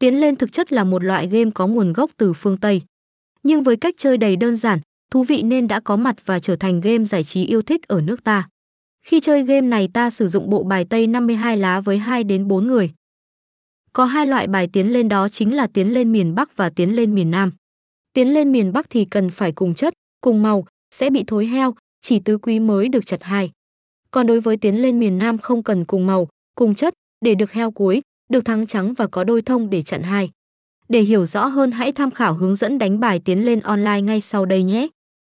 Tiến lên thực chất là một loại game có nguồn gốc từ phương Tây. Nhưng với cách chơi đầy đơn giản, thú vị nên đã có mặt và trở thành game giải trí yêu thích ở nước ta. Khi chơi game này ta sử dụng bộ bài Tây 52 lá với 2 đến 4 người. Có hai loại bài tiến lên đó chính là tiến lên miền Bắc và tiến lên miền Nam. Tiến lên miền Bắc thì cần phải cùng chất, cùng màu, sẽ bị thối heo, chỉ tứ quý mới được chặt hai. Còn đối với tiến lên miền Nam không cần cùng màu, cùng chất, để được heo cuối, được thắng trắng và có đôi thông để chặn hai. Để hiểu rõ hơn hãy tham khảo hướng dẫn đánh bài tiến lên online ngay sau đây nhé.